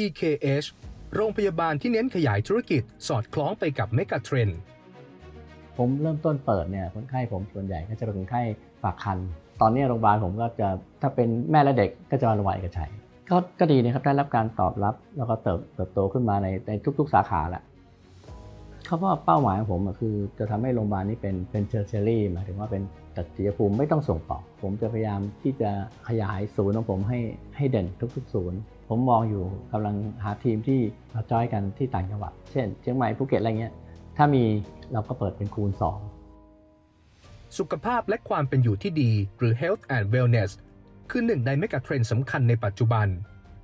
EKH โรงพยาบาลที่เน้นขยายธุรกิจสอดคล้องไปกับ megatrendผมเริ่มต้นเปิดเนี่ยคนไข้ผมส่วนใหญ่ก็จะเป็นคนไข้ฝากครรภ์ ตอนนี้โรงพยาบาลผมก็จะถ้าเป็นแม่และเด็กก็จะมาโรงพยาบาลเอกชัยก็ก็ดีนะครับได้รับการตอบรับแล้วก็เติบเติบโตขึ้นมาในในทุก ๆ สาขาแหละเขาว่าเป้าหมายของผมคือจะทำให้โรงพยาบาลนี้เป็นเป็น tertiary หมายถึงว่าเป็นตัดสียภูมิไม่ต้องส่งต่อผมจะพยายามที่จะขยายศูนย์ของผมให้ให้เด่นทุก ๆ ศูนย์ ผมมองอยู่กำลังหาทีมที่มาจอยกันที่ต่างจังหวัด เช่น เชียงใหม่ภูเก็ตอะไรเงี้ย ถ้ามีเราก็เปิดเป็นคูณ 2 สุขภาพและความเป็นอยู่ที่ดี หรือ health and wellness คือหนึ่งในเมกะเทรนด์สำคัญในปัจจุบัน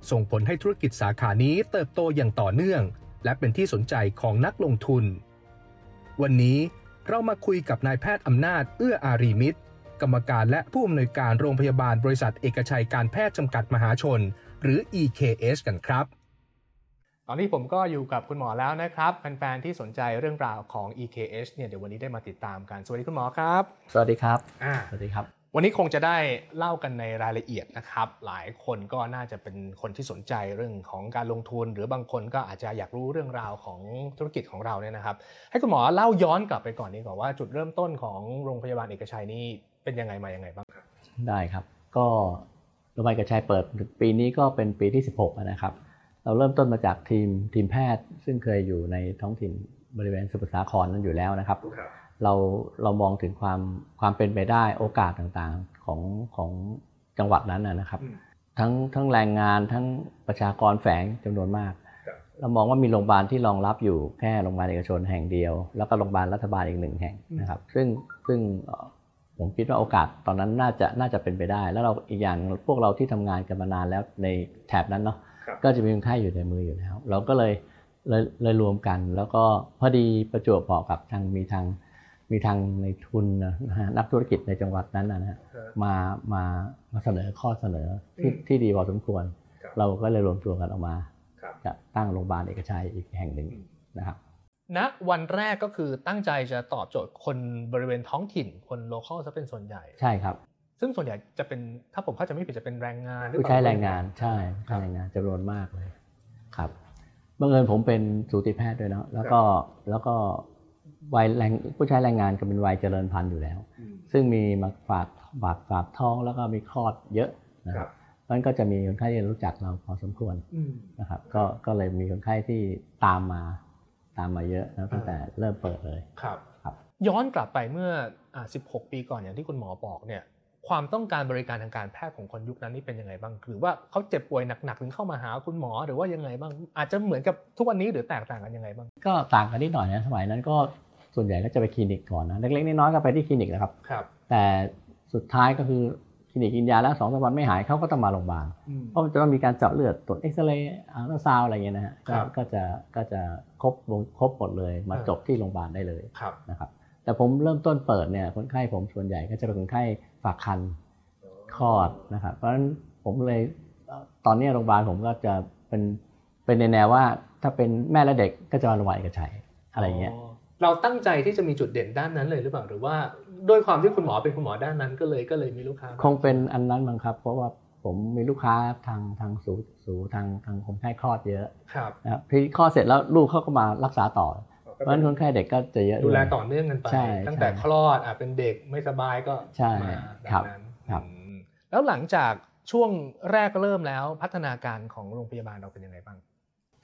ส่งผลให้ธุรกิจสาขานี้เติบโตอย่างต่อเนื่อง และเป็นที่สนใจของนักลงทุน วันนี้เรามาคุยกับนายแพทย์อำนาจเอื้ออารีมิตร กรรมการและผู้อำนวยการโรงพยาบาลบริษัทเอกชัยการแพทย์จำกัดมหาชน หรือ EKH กันครับ ตอนนี้ผมก็อยู่กับคุณหมอแล้วนะครับแฟนๆที่สนใจเรื่องราวของ EKH เนี่ยเดี๋ยววันนี้ได้มาติดตามกัน สวัสดีคุณหมอครับ สวัสดีครับอ่าสวัสดีครับ วันนี้คงจะได้เล่ากันในรายละเอียดนะครับ หลายคนก็น่าจะเป็นคนที่สนใจเรื่องของการลงทุน หรือบางคนก็อาจจะอยากรู้เรื่องราวของธุรกิจของเราเนี่ยนะครับ ให้คุณหมอเล่าย้อนกลับไปก่อนนี้ก่อนว่าจุดเริ่มต้นของโรงพยาบาลเอกชัยนี่เป็นยังไงมายังไงบ้างครับได้ครับ ก็ โรงพยาบาลเอกชัยเปิดปีนี้ก็เป็นปีที่ 16แล้วนะครับ เราเริ่มต้นมาจากทีมทีมแพทย์ ซึ่งเคยอยู่ในท้องถิ่นบริเวณสมุทรสาครนั้นอยู่แล้วนะครับ เราเรามองถึงความความเป็นไปได้โอกาสต่างๆของของจังหวัดนั้นนะนะครับอืมทั้งทั้งแรงงานทั้งประชากรแฝงจำนวนมากครับเรามองว่ามีโรงพยาบาลที่รองรับอยู่แค่โรงพยาบาลเอกชนแห่งเดียว แล้วก็โรงพยาบาลรัฐบาลอีกหนึ่งแห่งนะครับ ซึ่งซึ่งเอ่อ ผมคิดว่าโอกาสตอนนั้นน่าจะน่าจะเป็นไปได้ แล้วเราอีกอย่างพวกเราที่ทำงานกันมานานแล้วในแถบนั้นเนาะครับก็จะมีคนไข้อยู่ในมืออยู่แล้ว เราก็เลยเลยเลยรวมกัน แล้วก็พอดีประจวบเหมาะกับทางมีทางมีทางในทุนนะฮะนักธุรกิจในจังหวัดนั้นนะฮะมามามาเสนอข้อเสนอที่อืมที่ดีพอสมควรครับเราก็เลยรวมตัวกันออกมาครับจะตั้งโรงพยาบาลเอกชัยอีกแห่งหนึ่งนะครับ ณวันแรกก็คือตั้งใจจะตอบโจทย์คนบริเวณท้องถิ่นคนโลคอลซะเป็นส่วนใหญ่ใช่ครับ ซึ่งส่วนใหญ่จะเป็นถ้าผมเข้าใจไม่ผิดจะเป็นแรงงานหรือผู้เปล่าใช้แรงงานใช่ครัใช้บแรงงานจำนวนมากเลยครับบังเอิญผมเป็นสูติแพทย์ด้วยเนาะแล้วก็แล้วก็วัยแรงผู้ใช้แรงงานก็เป็นวัยเจริญพันธุ์อยู่แล้วอืมซึ่งมีมาฝากบาดฝากท้องแล้วก็มีคลอดเยอะนะคครัรับบเพราะฉะนั้นก็จะมีคนไข้ที่รู้จักเราพอสมควรอืมนะครับก็ก็เลยมีคนไข้ที่ตามมา ตามมาเยอะนะตั้งแต่เริ่มเปิดเลยครับครับ ย้อนกลับไปเมื่ออ่า16 ปีก่อนอย่างที่คุณหมอบอกเนี่ยความต้องการบริการทางการแพทย์ของคนยุคนั้นนี่เป็นยังไงบ้างหรือว่าเขาเจ็บป่วยหนักๆถึงเข้ามาหาคุณหมอหรือว่ายังไงบ้าง อาจจะเหมือนกับทุกวันนี้หรือแตกต่างกันยังไงบ้าง ก็ต่างกันนิดหน่อยนะสมัยนั้นก็ส่วนใหญ่ก็จะไปคลินิกก่อนนะเล็กๆน้อยๆก็ไปที่คลินิกนะครับครับ แต่สุดท้ายก็คือ คลินิกกินยาแล้วสองสามวันไม่หายเขาก็ต้องมาโรงพยาบาลเพราะมันจะต้องมีการเจาะเลือดตรวจเอ็กซเรย์อัลตราซาวด์อะไรเงี้ยนะฮะก็ครับก็จะก็จะครบวงครบหมดเลยมาอ่าจบที่โรงพยาบาลได้เลยครับนะครับแต่ผมเริ่มต้นเปิดเนี่ยคนไข้ผมส่วนใหญ่ก็จะเป็นคนไข้ฝากครรภ์คลอดนะครับเพราะฉะนั้นผมเลยเอ่อตอนนี้โรงพยาบาลผมก็จะเป็นเป็นในแนวว่าถ้าเป็นแม่และเด็กก็จะมาโรงพยาบาลเอกชัยอะไรเงี้ยเราตั้งใจที่จะมีจุดเด่นด้านนั้นเลยหรือเปล่าหรือว่า ด้วยความที่คุณหมอเป็นคุณหมอด้านนั้นก็เลยก็เลยมีลูกค้า คงเป็นอันนั้นมั้งครับ เพราะว่าผมมีลูกค้าทางทางสูสูทางทางคนไข้คลอดเยอะครับนะครับพี่คลอดเสร็จแล้วลูกเขาก็มารักษาต่อ เพราะฉะนั้นคนไข้เด็กก็จะเยอะดูแลวยต่อเนื่องกันไป ใช่ตั้งแต่ใช่คลอดอะเป็นเด็กไม่สบายก็ใช่มาแบครับบนั้นครับ อืมแล้วหลังจากช่วงแรกเริ่มแล้วพัฒนาการของโรงพยาบาลเราเป็นยังไงบ้าง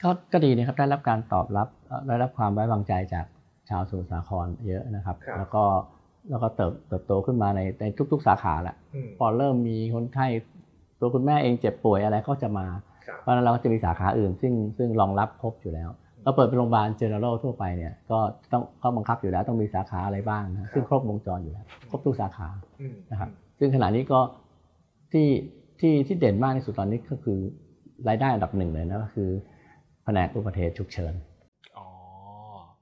ก็ก็ดีนะครับได้รับการตอบรับเอ่อได้รับความไว้วางใจจากชาวสมุทรสาครเยอะนะครับ ครับ แล้วก็ แล้วก็เติบเติบโตขึ้นมาในในทุก ๆ สาขาแหละอืมพอเริ่มมีคนไข้ตัวคุณแม่เองเจ็บป่วยอะไรก็จะมาครับเพราะฉะนั้นเราก็จะมีสาขาอื่น ซึ่งซึ่งรองรับครบอยู่แล้วเราเปิดเป็นโรงพยาบาลเจเนอเรลทั่วไปเนี่ยก็ต้องก็บังคับอยู่แล้วต้องมีสาขาอะไรบ้างนะซึ่งครบวงจรอยู่แล้วครบทุกสาขาอืมนะครับซึ่งขณะนี้ก็ที่ที่ที่เด่นมากที่สุดตอนนี้ก็คือรายได้อันดับหนึ่งเลยนะก็คือแผนกอุบัติเหตุฉุกเฉินอ๋อ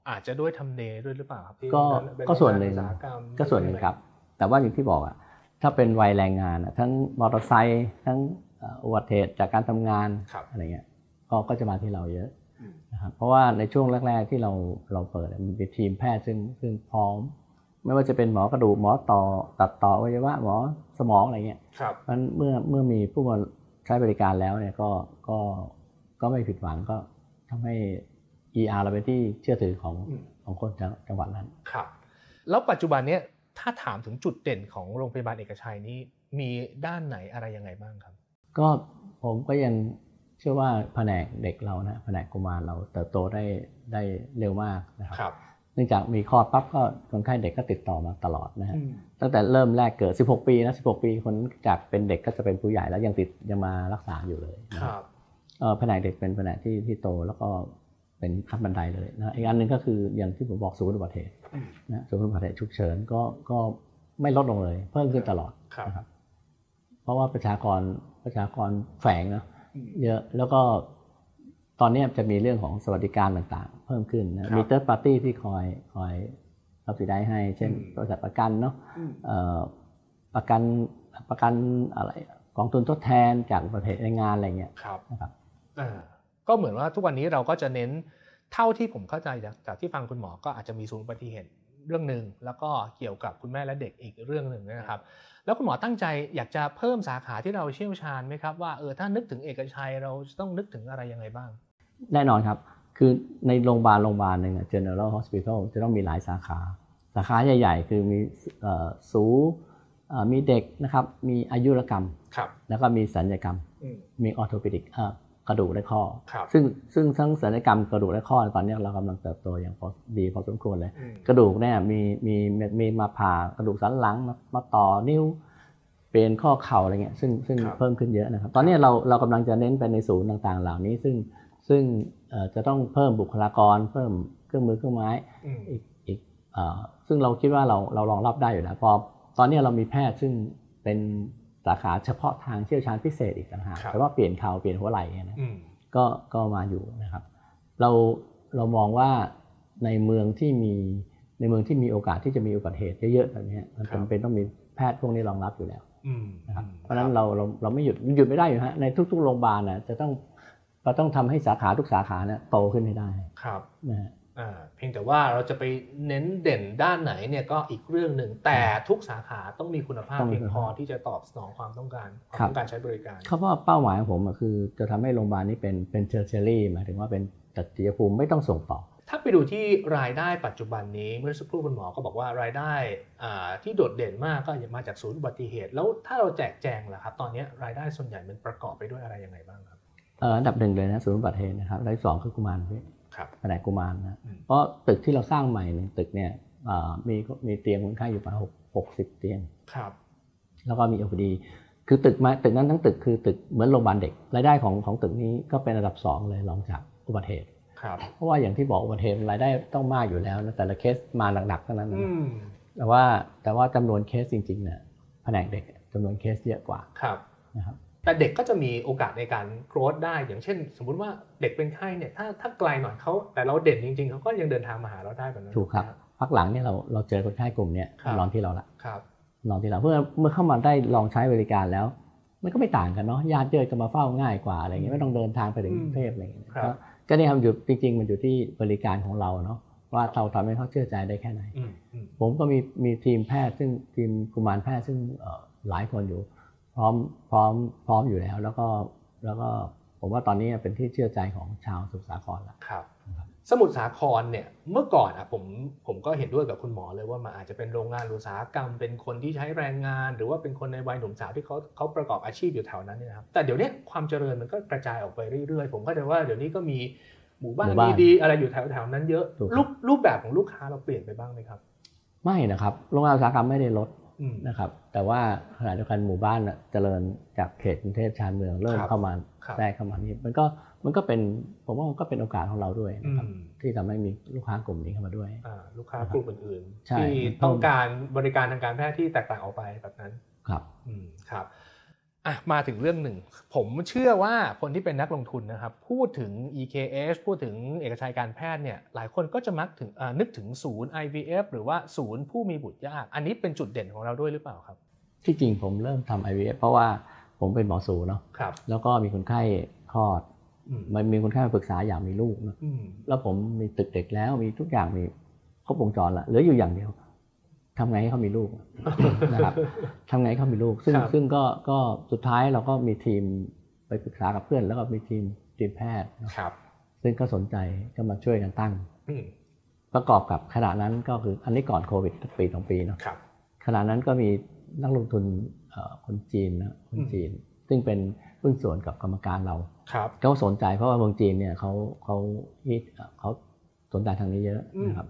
อาจจะด้วยทำเลด้วยหรือเปล่าครับที่ก็เป็ก็ส่วนหนึ่งอุตสาหกรรมก็ส่วนหนึ่งครับ แต่ว่าอย่างที่บอกอะถ้าเป็นวัยแรงงานอะทั้งมอเตอร์ไซค์ทั้งเอ่ออุบัติเหตุจากการทำงานครับอะไรเงี้ยก็ก็จะมาที่เราเยอะอืมนะครับเพราะว่าในช่วงแรก ๆที่เราเราเปิดอะมันเป็นทีมแพทย์ซึ่งซึ่งพร้อม ไม่ว่าจะเป็นหมอกระดูกหมอต่อตัดต่ออวัยวะหมอสมองอะไรเงี้ยครับเพราะฉะนั้นเมื่อเมื่อมีผู้มาใช้บริการแล้วเนี่ยก็ก็ก็ไม่ผิดหวังก็ทำให้ ER เราเป็นที่เชื่อถือของอืมของคนจังจังหวัดนั้นครับแล้วปัจจุบันเนี้ยถ้าถามถึงจุดเด่นของโรงพยาบาลเอกชัยนี้มีด้านไหนอะไรยังไงบ้างครับ ก็ผมก็ยังเชื่อว่าแผนกเด็กเรานะแผนกกุมารเราเติบโตได้ได้เร็วมากนะครับครับเนื่องจากมีคลอดปั๊บก็คนไข้เด็กก็ติดต่อมาตลอดนะฮะตั้งแต่เริ่มแรกเกิด 16 ปีนะ16 ปีคนจากเป็นเด็กก็จะเป็นผู้ใหญ่แล้วยังติดยังมารักษาอยู่เลยนะคครับรับเอ่อแผนกเด็กเป็นแผนกที่ที่โตแล้วก็ เป็นขั้นบันไดเลยนะอีกอันหนึ่งก็คืออย่างที่ผมบอกศูนย์อุบัติเหตุอืมนะศูนย์อุบัติเหตุฉุกเฉินก็ก็ไม่ลดลงเลย เพิ่มขึ้นตลอดครับนะครับเพราะว่าประชากรประชากรแฝงเนอะอืมเยอะแล้วก็ตอนนี้จะมีเรื่องของสวัสดิการต่างๆ เพิ่มขึ้นครันะบมีเติร์ดปาร์ตี้ที่คอยคอยรับสิได้ให้ เช่นอืมบริษัทประกันเนาะอืมเอ่อประกันประกันอะไรกองทุนทดแทนจากประเทศแรงงานอะไรเงี้ยครับนะครับอ่า ก็เหมือนว่าทุกวันนี้เราก็จะเน้นเท่าที่ผมเข้าใจจากจากที่ฟังคุณหมอก็อาจจะมีศูนย์อุบัติเหตุเรื่องหนึ่งแล้วก็เกี่ยวกับคุณแม่และเด็กอีกเรื่องหนึ่งนะครับ แล้วคุณหมอตั้งใจอยากจะเพิ่มสาขาที่เราเชี่ยวชาญไหมครับว่าเออถ้านึกถึงเอกชัยเราต้องนึกถึงอะไรยังไงบ้าง แน่นอนครับ คือในโรงพยาบาลโรงพยาบาลหนึ่งอะ General Hospital จะต้องมีหลายสาขา สาขาใหญ่ ๆ คือมีเอ่อสูเอ่อมีเด็กนะครับมีอายุรกรรมครับแล้วก็มีสัญญกรรมอืมมีออ t โ o ปิดิก กระดูกและข้อครับซึ่งซึ่งทั้งศัลยกรรมกระดูกและข้อตอนนี้เรากำลังเติบโตอย่างพอดีพอสมควรเลยอืมกระดูกเนี่ยมีมีมีมาผ่ากระดูกสันหลังมามาต่อนิ้ว เปลี่ยนข้อเข่าอะไรเงี้ยซึ่งซึ่งครับเพิ่มขึ้นเยอะนะครับ ตอนนี้เราเรากำลังจะเน้นไปในศูนย์ต่างๆ เหล่านี้ ซึ่งซึ่งเอ่อจะต้องเพิ่มบุคลากร เพิ่มเครื่องมือเครื่องไม้อืมอีกอีกเอ่อซึ่งเราคิดว่าเราเรารองรับได้อยู่แล้วพอตอนนี้เรามีแพทย์ซึ่งเป็น สาขาเฉพาะทางเชี่ยวชาญพิเศษอีกต่างหากครับแต่ว่าเปลี่ยนเข่าเปลี่ยนหัวไหล่เนี่ยนะอืมก็ก็มาอยู่นะครับ เราเรามองว่าในเมืองที่มีในเมืองที่มีโอกาสที่จะมีอุบัติเหตุเยอะๆแบบเนี้ยมันครับจำเป็นต้องมีแพทย์พวกนี้รองรับอยู่แล้วอืมนะครับเพราะฉะนั้นเราเราเราไม่หยุดหยุดไม่ได้อยู่ฮะในทุก ๆ โรงพยาบาลนะจะต้องเราต้องทำให้สาขาทุกสาขาเนี่ยโตขึ้นให้ได้ครับนะฮะอ่า เพียงแต่ว่าเราจะไปเน้นเด่นด้านไหนเนี่ยก็อีกเรื่องหนึ่งแต่ทุกสาขาต้องมีคุณภาพต้องมีเพียงพอคุณภาพที่จะตอบสนองความต้องการความครับต้องการใช้บริการเขาว่าเป้าหมายของผมอะคือจะทำให้โรงพยาบาลนี้เป็นเป็นเชอร์เชอรี่หมายถึงว่าเป็นตัดจียภูมิไม่ต้องส่งต่อ ถ้าไปดูที่รายได้ปัจจุบันนี้เมื่อสักครู่คุณหมอก็บอกว่ารายได้อ่าที่โดดเด่นมากก็มาจากศูนย์อุบัติเหตุ แล้วถ้าเราแจกแจงล่ะครับตอนนี้รายได้ส่วนใหญ่มันประกอบไปด้วยอะไรยังไงบ้างครับเอ่ออันดับหนึ่งเลยนะศูนย์อุบัติเหตุนะครับและที่สองคือกุมารพี่ครับ แผนกกุมารนะอืมเพราะตึกที่เราสร้างใหม่หนึ่งตึกเนี่ยเอ่อมีมีเตียงคนไข้อยู่ประมาณหกหกสิบเตียงครับ แล้วก็มี OPD คือตึกมาตึกนั้นทั้งตึกคือตึกเหมือนโรงพยาบาลเด็กรายได้ของของตึกนี้ก็เป็นระดับสองเลยรองจากอุบัติเหตุครับเพราะว่าอย่างที่บอกอุบัติเหตุรายได้ต้องมากอยู่แล้วนะแต่ละเคสมาหนักๆทั้งนั้นนะอืมแต่ว่าแต่ว่าจำนวนเคสจริงๆเนี่ยแผนกเด็กจำนวนเคสเยอะกว่าครับนะครับ แต่เด็กก็จะมีโอกาสในการโกรธได้ อย่างเช่น สมมุติว่าเด็กเป็นไข้เนี่ยถ้าถ้าไกลหน่อยเขาแต่เราเด่นจริง ๆเขาก็ยังเดินทางมาหาเราได้แบบนั้นถูกครับนะพักหลังเนี่ยเราเราเจอคนไข้กลุ่มเนี้ยครับนอนที่เราละครับนอนที่เราเพื่อเมื่อเข้ามาได้ลองใช้บริการแล้วมันก็ไม่ต่างกันเนาะญาติเจอก็มาเฝ้าง่ายกว่าอะไรเงี้ยไม่ต้องเดินทางไปถึงกรุงเทพอะไรเงี้ยครับก็ก็นี่ทำอยู่จริง ๆ มันอยู่ที่บริการของเราเนาะว่าเราทำให้เขาเชื่อใจได้แค่ไหนอืมอืมผมก็มีมีทีมแพทย์ซึ่งทีมกุมารแพทย์ซึ่งเอ่อหลายคนอยู่ พร้อมพร้อมพร้อมอยู่แล้ว แล้วก็แล้วก็ผมว่าตอนนี้เป็นที่เชื่อใจของชาวสุขสาครแล้วครับครับ สมุทรสาครเนี่ยเมื่อก่อนอะผมผมก็เห็นด้วยกับคุณหมอเลยว่ามันอาจจะเป็นโรงงานอุตสาหกรรม เป็นคนที่ใช้แรงงาน หรือว่าเป็นคนในวัยหนุ่มสาวที่เขาเขาประกอบอาชีพอยู่แถวนั้นเนี่ยนะครับแต่เดี๋ยวเนี้ยความเจริญมันก็กระจายออกไปเรื่อยๆ ผมก็จะว่าเดี๋ยวนี้ก็มีหมู่บ้านหมู่บ้านดีๆอะไรอยู่แถวแถวๆนั้นเยอะถูกครับรูปรูปแบบของลูกค้าเราเปลี่ยนไปบ้างไหมครับ ไม่นะครับโรงงานอุตสาหกรรมไม่ได้ลดอืม นะครับ แต่ว่าขณะเดียวกันหมู่บ้านน่ะเจริญจากเขตกรุงเทพชานเมืองเริ่มครับเข้ามาครับแทรกเข้ามานี่มันก็มันก็เป็นผมว่ามันก็เป็นโอกาสของเราด้วยอืนะครับมที่ทำให้มีลูกค้ากลุ่มนี้เข้ามาด้วยอ่าลูกค้ากลุ่มอื่นใช่ๆที่มันเพิ่มต้องการบริการทางการแพทย์ที่แตกต่างออกไปแบบนั้นครับอืมครับ อะมาถึงเรื่องหนึ่ง ผมเชื่อว่าคนที่เป็นนักลงทุนนะครับ พูดถึง EKS พูดถึงเอกชัยการแพทย์เนี่ยหลายคนก็จะมักถึงอ่านึกถึงศูนย์ IVF หรือว่าศูนย์ผู้มีบุตรยาก อันนี้เป็นจุดเด่นของเราด้วยหรือเปล่าครับ ที่จริงผมเริ่มทำ IVF เพราะว่าผมเป็นหมอสูเนาะครับแล้วก็มีคนไข้คลอดอืมมันมีคนไข้มาปรึกษาอยากมีลูกเนอะอืมแล้วผมมีตึกเด็กแล้วมีทุกอย่างมีครบวงจรละเหลืออยู่อย่างเดียว ทำไงให้เขามีลูกนะครับทำไงให้เขามีลูก ซึ่งครับซึ่งก็ก็สุดท้ายเราก็มีทีมไปปรึกษากับเพื่อน แล้วก็มีทีมทีมแพทย์เนอะครับ ซึ่งก็สนใจก็มาช่วยกันตั้งอืมประกอบกับขณะนั้นก็คืออันนี้ก่อนโควิดสักปีสองปีเนาะครับขณะนั้นก็มีนักลงทุนเอ่อคนจีนนะคนอืมจีน ซึ่งเป็นหุ้นส่วนกับกรรมการเราครับเขาสนใจเพราะว่าเมืองจีนเนี่ยเขาเขาฮิตเอ่อเขาสนใจทางนี้เยอะอืมนะครับ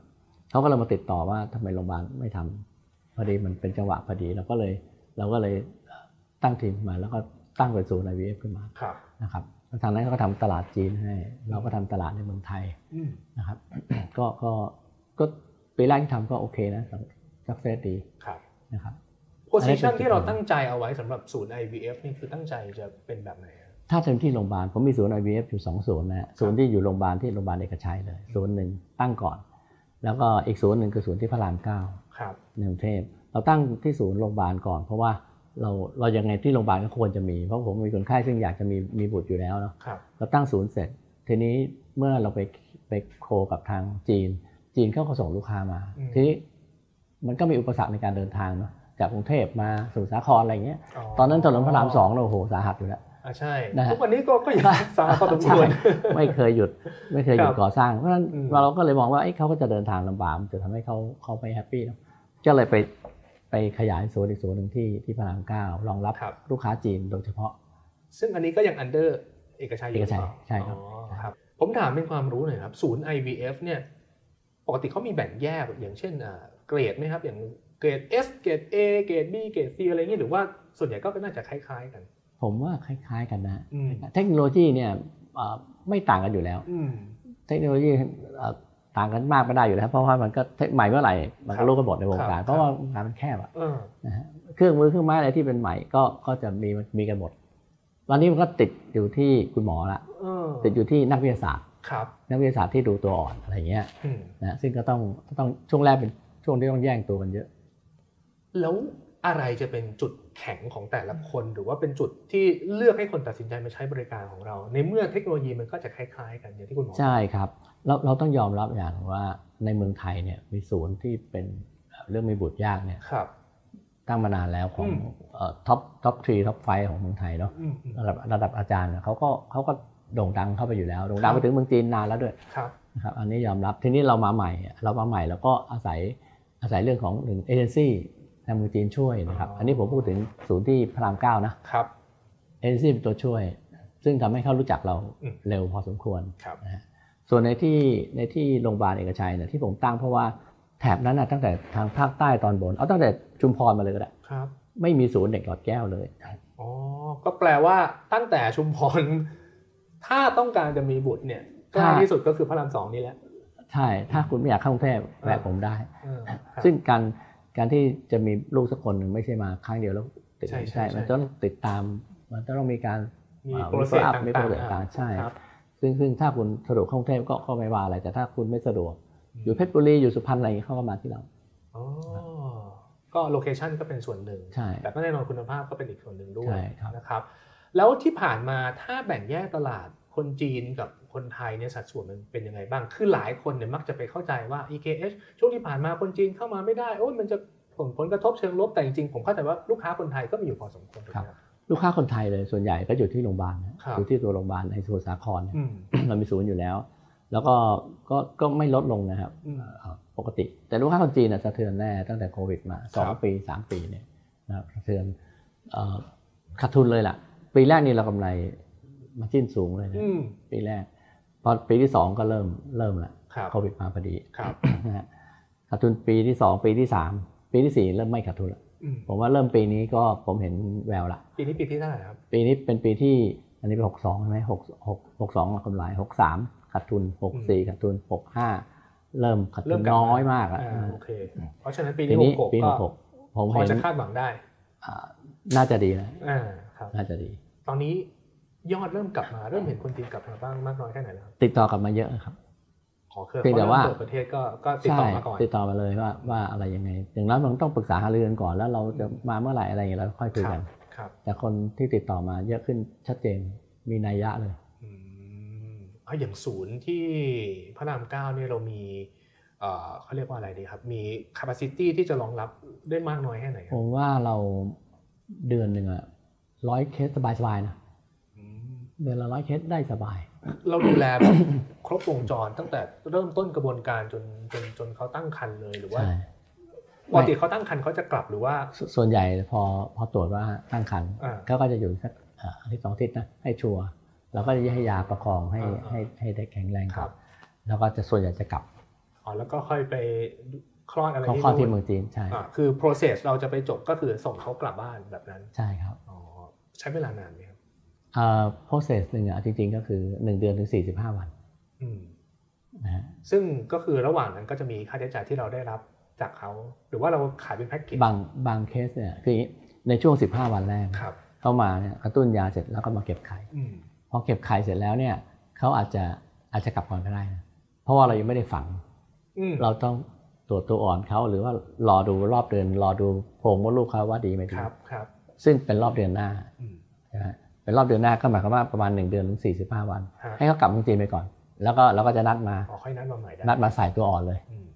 เขาก็เลยมาติดต่อว่าทำไมโรงพยาบาลไม่ทำพอดีมันเป็นจังหวะพอดีเราก็เลยเราก็เลยเอ่อตั้งทีมขึ้นมาแล้วก็ตั้งเป็นศูนย์ IVF ขึ้นมาครับนะครับแล้วทางนั้นเขาก็ทำตลาดจีนให้ เราก็ทำตลาดในเมืองไทยอืมนะครับ ก็ก็ก็ปีแรกที่ทำก็โอเคนะสักเซสดีครับนะครับโพซิชันอันนี้เป็นที่เราตั้งใจเอาไว้สำหรับศูนย์ IVF นี่คือตั้งใจจะเป็นแบบไหนอะถ้าเต็มที่โรงพยาบาลผมมีศูนย์ IVF อยู่สองศูนย์นะฮะศูนย์ที่อยู่โรงพยาบาลที่โรงพยาบาลเอกชัยเลยศูนย์หนึ่งตั้งก่อน แล้วก็อีกศูนย์หนึ่งคือศูนย์ที่พระรามเก้าครับในกรุงเทพเราตั้งที่ศูนย์โรงพยาบาลก่อน เพราะว่าเราเรายังไงที่โรงพยาบาลก็ควรจะมีเพราะผมมีคนไข้ซึ่งอยากจะมีมีบุตรอยู่แล้วเนาะครับเราตั้งศูนย์เสร็จ ทีนี้เมื่อเราไปไป co กับทางจีน จีนเขาก็ส่งลูกค้ามาอืมทีนี้มันก็มีอุปสรรคในการเดินทางเนาะจากกรุงเทพมาสมุทรสาครอะไรอย่างเงี้ย ตอนนั้นถนนพระรามสองเราโอ้โหสาหัสอยู่แล้วอ่า ใช่นะฮะทุกวันนี้ก็ก็ยังสาหัสพอสมควรไม่เคยหยุดไม่เคยหยุดครับก่อสร้าง เพราะฉะนั้นอืมเราก็เลยมองว่าเอ้ยเขาก็จะเดินทางลำบากมันจะทำให้เขาเขาไม่ happy เนอะก็เลยไปไปขยายศูนย์อีกศูนย์หนึ่งที่ที่พระรามเก้ารองรับครับลูกค้าจีนโดยเฉพาะ ซึ่งอันนี้ก็ยัง under เอกชัยอยู่เอกชัยหรือเปล่าใช่ครับอ๋อครับ ผมถามเป็นความรู้หน่อยครับศูนย์ IVF เนี่ยปกติเขามีแบ่งแยกอย่างเช่นอ่าเกรดไหมครับอย่างเกรด S เกรด A เกรด B เกรด C อะไรเงี้ยหรือว่าส่วนใหญ่ก็น่าจะคล้าย ๆ กัน ผมว่าคล้าย ๆ กันนะอืมเทคโนโลยีเนี่ยเอ่อไม่ต่างกันอยู่แล้วอืมเทคโนโลยีเอ่อต่างกันมากไม่ได้อยู่แล้ว เพราะว่ามันก็ tech ใหม่เมื่อไหร่มันก็ครับรู้กันหมดในวงการครับเพราะว่าวงการมันแคบอะเออนะฮะเครื่องมือเครื่องไม้อะไรที่เป็นใหม่ก็ก็จะมีมีกันหมดตอนนี้มันก็ติดอยู่ที่คุณหมอละเออติดอยู่ที่นักวิทยาศาสตร์ครับนักวิทยาศาสตร์ที่ดูตัวอ่อนอะไรเงี้ยอืมนะซึ่งก็ต้องต้องช่วงแรกเป็นช่วงที่ต้องแย่งตัวกันเยอะ แล้ว อะไรจะเป็นจุดแข็งของแต่ละคน หรือว่าเป็นจุดที่เลือกให้คนตัดสินใจมาใช้บริการของเรา ในเมื่อเทคโนโลยีมันก็จะคล้ายๆ กันอย่างที่คุณหมอใช่ครับเราเราต้องยอมรับอย่างหนึ่งว่าในเมืองไทยเนี่ยมีศูนย์ที่เป็นเอ่อเรื่องมีบุตรยากเนี่ยครับตั้งมานานแล้วของอืม top top three top five ของเมืองไทยเนาะอืมอืมระดับระดับอาจารย์เนี่ยเขาก็เขาก็โด่งดังเข้าไปอยู่แล้วโด่งดังไปครัไปบถึงเมืองจีนนานแล้วด้วยครับนะครับอันนี้ยอมรับทีนี้เรามาใหม่อะเรามาใหม่แล้วก็อาศัยอาศัยเรื่องของหนึ่งเอเจนซี่ ทางเมืองจีนช่วยนะครับอ๋ออัอันนี้ผมพูดถึงศูนย์ที่พระรามเก้านะครับเอเจนซี่เป็นตัวช่วย ซึ่งทำให้เขารู้จักเราอืมเร็วพอสมควรครับนะฮะส่วนในที่ในที่โรงพยาบาลเอกชัยเนี่ยที่ผมตั้งเพราะว่าแถบนั้นนะตั้งแต่ทางภาคใต้ตอนบน เอาตั้งแต่ชุมพรมาเลยก็ได้ครับไม่มีศูนย์เด็กหลอดแก้วเลยอ๋อก็แปลว่าตั้งแต่ชุมพร ถ้าต้องการจะมีบุตรเนี่ยใกล้ถ้าที่สุดก็คือพระรามสองนี่แหละใช่ ถ้าคุณไม่อยากเข้ากรุงเทพแวะผมได้เออครับซึ่งการ การที่จะมีลูกสักคนหนึ่งไม่ใช่มาครั้งเดียวแล้วติดใช่ไม่ใช่ใช่ใช่มันต้องติดตาม มันต้องมีการมีอ่าโปรเซส follow up ต่างๆมี process ต่างๆใช่ครับซึ่งซึ่งถ้าคุณสะดวกเข้ากรุงเทพก็ก็ไม่ว่าอะไรแต่ถ้าคุณไม่สะดวก อยู่เพชรบุรีอยู่สุพรรณอะไรอย่างเงี้ยเขาก็มาที่เราอ๋อก็โลเคชันก็เป็นส่วนหนึ่งใช่แต่ก็แน่นอนคุณภาพก็เป็นอีกส่วนหนึ่งด้วยใช่ครับนะครับแล้วที่ผ่านมาถ้าแบ่งแยกตลาด คนจีนกับคนไทยเนี่ยสัดส่วนมันเป็นยังไงบ้าง คือหลายคนเนี่ยมักจะไปเข้าใจว่า EKH ช่วงที่ผ่านมาคนจีนเข้ามาไม่ได้ โอ้ยมันจะผลผลกระทบเชิงลบ แต่จริงๆ ผมเข้าใจว่าลูกค้าคนไทยก็มีอยู่พอสมควรถูกไหมครับลูกค้าคนไทยเลยส่วนใหญ่ก็อยู่ที่โรงพยาบาลนะครับอยู่ที่ตัวโรงพยาบาลในสมุทรสาครเนี่ยอืมเรามีศูนย์อยู่แล้ว แล้วก็ก็ก็ไม่ลดลงนะครับอืมเอ่อปกติ แต่ลูกค้าคนจีนน่ะสะเทือนแน่ตั้งแต่โควิดมาสองครับปีสามปีเนี่ยนะครับสะเทือนเอ่อขาดทุนเลยล่ะ ปีแรกนี่เรากำไร มาจิ้นสูงเลยนะอืมปีแรก พอปีที่สองก็เริ่มเริ่มละครับโควิดมาพอดีครับนะฮะขาดทุนปีที่สองปีที่สามปีที่สี่เริ่มไม่ขาดทุนละอืมผมว่าเริ่มปีนี้ก็ผมเห็นแววละปีนี้ปีที่เท่าไหร่ครับ ปีนี้เป็นปีที่อันนี้เป็นหกสองใช่ไหมหกหกหกสองกำไรหกสามขาดทุนหกสี่ขาดทุนหกห้าเริ่มขาดเริ่ทุมนกลับน้อยมากอะอ่าโอเคเพราะฉะนั้นปีปีนี้นี้หกหกปีหก็กหกผมพอเห็นจะคาดหวังได้อ่าน่าจะดีนะอ่าครับน่าจะดี ตอนนี้ ยอดเริ่มกลับมาเริ่มเห็นคนจีนกลับมาบ้างมากน้อยแค่ไหนแล้วครับติดต่อกลับมาเยอะครับขอเครือเพียงแต่ว่าเปิดประเทศก็ก็ติดใช่ต่อมาก่อนติดต่อมาเลยว่าว่าอะไรยังไง อย่างนั้นมันต้องปรึกษาหารือกันก่อนแล้วเราจะมาเมื่อไหร่อะไรอย่างเงี้ยเราค่อยคุยกันครับแต่คนที่ติดต่อมาเยอะขึ้นชัดเจนมีนัยยะเลยอืมเอาอย่างศูนย์ที่พระรามเก้าเนี่ยเรามีเอ่อเขาเรียกว่าอะไรดีครับ มี capacity ที่จะรองรับได้มากน้อยแค่ไหนคผรับมว่าเราเดือนหนึ่งอะร้อยเคสสบายๆนะอืม เดือนละร้อยเคสได้สบาย เราดูแลแบบครบวงจรตั้งแต่เริ่มต้นกระบวนการจนจนจนเขาตั้งครรภ์เลยหรือว่าใช่ปกติเขาตั้งครรภ์เขาจะกลับหรือว่าสส่วนใหญ่พอพอตรวจว่าตั้งครรภ์อ่าเขาก็จะอยู่สักอ่าอาทิตย์สองอาทิตย์นะให้ชัวร์เราก็จะให้ยาประคองให้อ่าอ่าให้ให้ได้แข็งแรงครับ แล้วก็จะส่วนใหญ่จะกลับอ๋อแล้วก็ค่อยไปคลอดอะไรเขาที่คลอดที่นู่นเมืองจีนใช่อ่าคือ process เราจะไปจบก็คือส่งเขากลับบ้านแบบนั้น ใช่ครับอ๋อใช้เวลานานไหมครับเอ่อ process หนึ่งอะจริงๆก็คือ 1 เดือนถึง 45 วันอืมนะฮะซึ่งก็คือระหว่างนั้นก็จะมีค่าใช้จ่ายที่เราได้รับจากเขา หรือว่าเราขายเป็นแพ็กเกจบางบางเคสเนี่ยคืออย่างนี้ในช่วง 15 วันแรกครับเข้ามาเนี่ยกระตุ้นยาเสร็จแล้วก็มาเก็บไข่อืมพอเก็บไข่เสร็จแล้วเนี่ยเขาอาจจะอาจจะกลับก่อนก็ได้นะเพราะว่าเรายังไม่ได้ฝังอืมเราต้องตรวจตัวอ่อนเขาหรือว่ารอดูรอบเดือนรอดูโพรงมดลูกเขาว่าดีไหมดีครับครับ ซึ่งเป็นรอบเดือนหน้าอืมนะฮะ เป็นรอบเดือนหน้าก็หมายความว่าประมาณ 1 เดือนถึง45 วันฮะให้เขากลับเมืองจีนไปก่อน แล้วก็เราก็จะนัดมาอ๋อค่อยนัดมาใหม่ได้นัดมาใส่ตัวอ่อนเลยอืม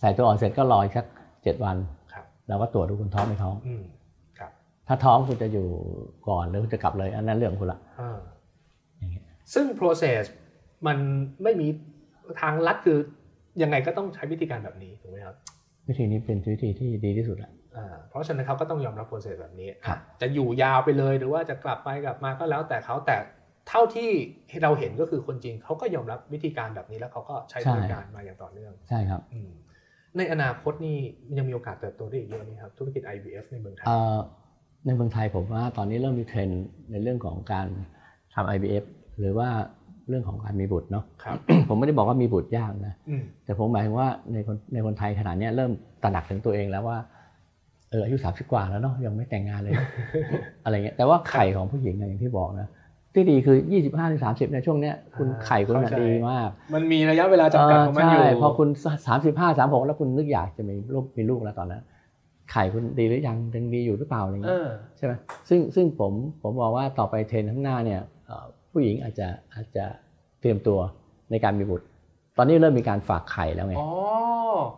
ใส่ตัวอ่อนเสร็จก็รออีกสักเจ็ดวันครับเราก็ตรวจดูคุณท้องไม่ท้องอืมครับถ้าท้องคุณจะอยู่ก่อนหรือคุณจะกลับเลย อันนั้นเรื่องของคุณละอ่าอย่างเงี้ยซึ่ง process มันไม่มีทางลัดคือยังไงก็ต้องใช้วิธีการแบบนี้ถูกไหมครับ วิธีนี้เป็นวิธีที่ดีที่สุดละอ่า เพราะฉะนั้นเขาก็ต้องยอมรับ process แบบนี้ครับจะอยู่ยาวไปเลยหรือว่าจะกลับไปกลับมาก็แล้วแต่เขาแต่เท่าที่เราเห็นก็คือคนจีนเขาก็ยอมรับวิธีการแบบนี้แล้วเขาก็ใช้บริการมาอย่างต่อเนื่องใช่ครับอืมในอนาคตนี่ยังมีโอกาสเติบโตได้อีกเยอะไหมครับธุรกิจ IVF ในเมืองไทยเอ่อในเมืองไทยผมว่าตอนนี้เริ่มมีเทรนด์ในเรื่องของการทำ IVF หรือว่าเรื่องของการมีบุตรเนาะครับผมไม่ได้บอกว่ามีบุตรยากนะอืมแต่ผมหมายถึงว่าในคนในคนไทยขนาดเนี้ยเริ่มตระหนักถึงตัวเองแล้วว่า เอออายุสามสิบกว่าแล้วเนาะยังไม่แต่งงานเลย อะไรเงี้ยแต่ว่าไข่ของผู้หญิงเนี่ยอย่างที่บอกนะที่ดีคือ 25ถึง30 ในช่วงเนี้ยคุณอ่าไข่คุณน่ะเข้าใจดีมาก มันมีระยะเวลาจำกัดของมันอยู่ใช่พอคุณ 35 36 แล้วคุณนึกอยากจะมีลูกมีลูกแล้วตอนนั้น ไข่คุณดีหรือยังยังดีอยู่หรือเปล่าอะไรเอเงี้ยอใช่ไหมซึ่งซึ่งผมผมมองว่าต่อไปเทรนด์ข้างหน้าเนี่ยเอ่อผู้หญิงอาจจะอาจจะเตรียมตัวในการมีบุตร ตอนนี้เริ่มมีการฝากไข่แล้วไงอ๋อ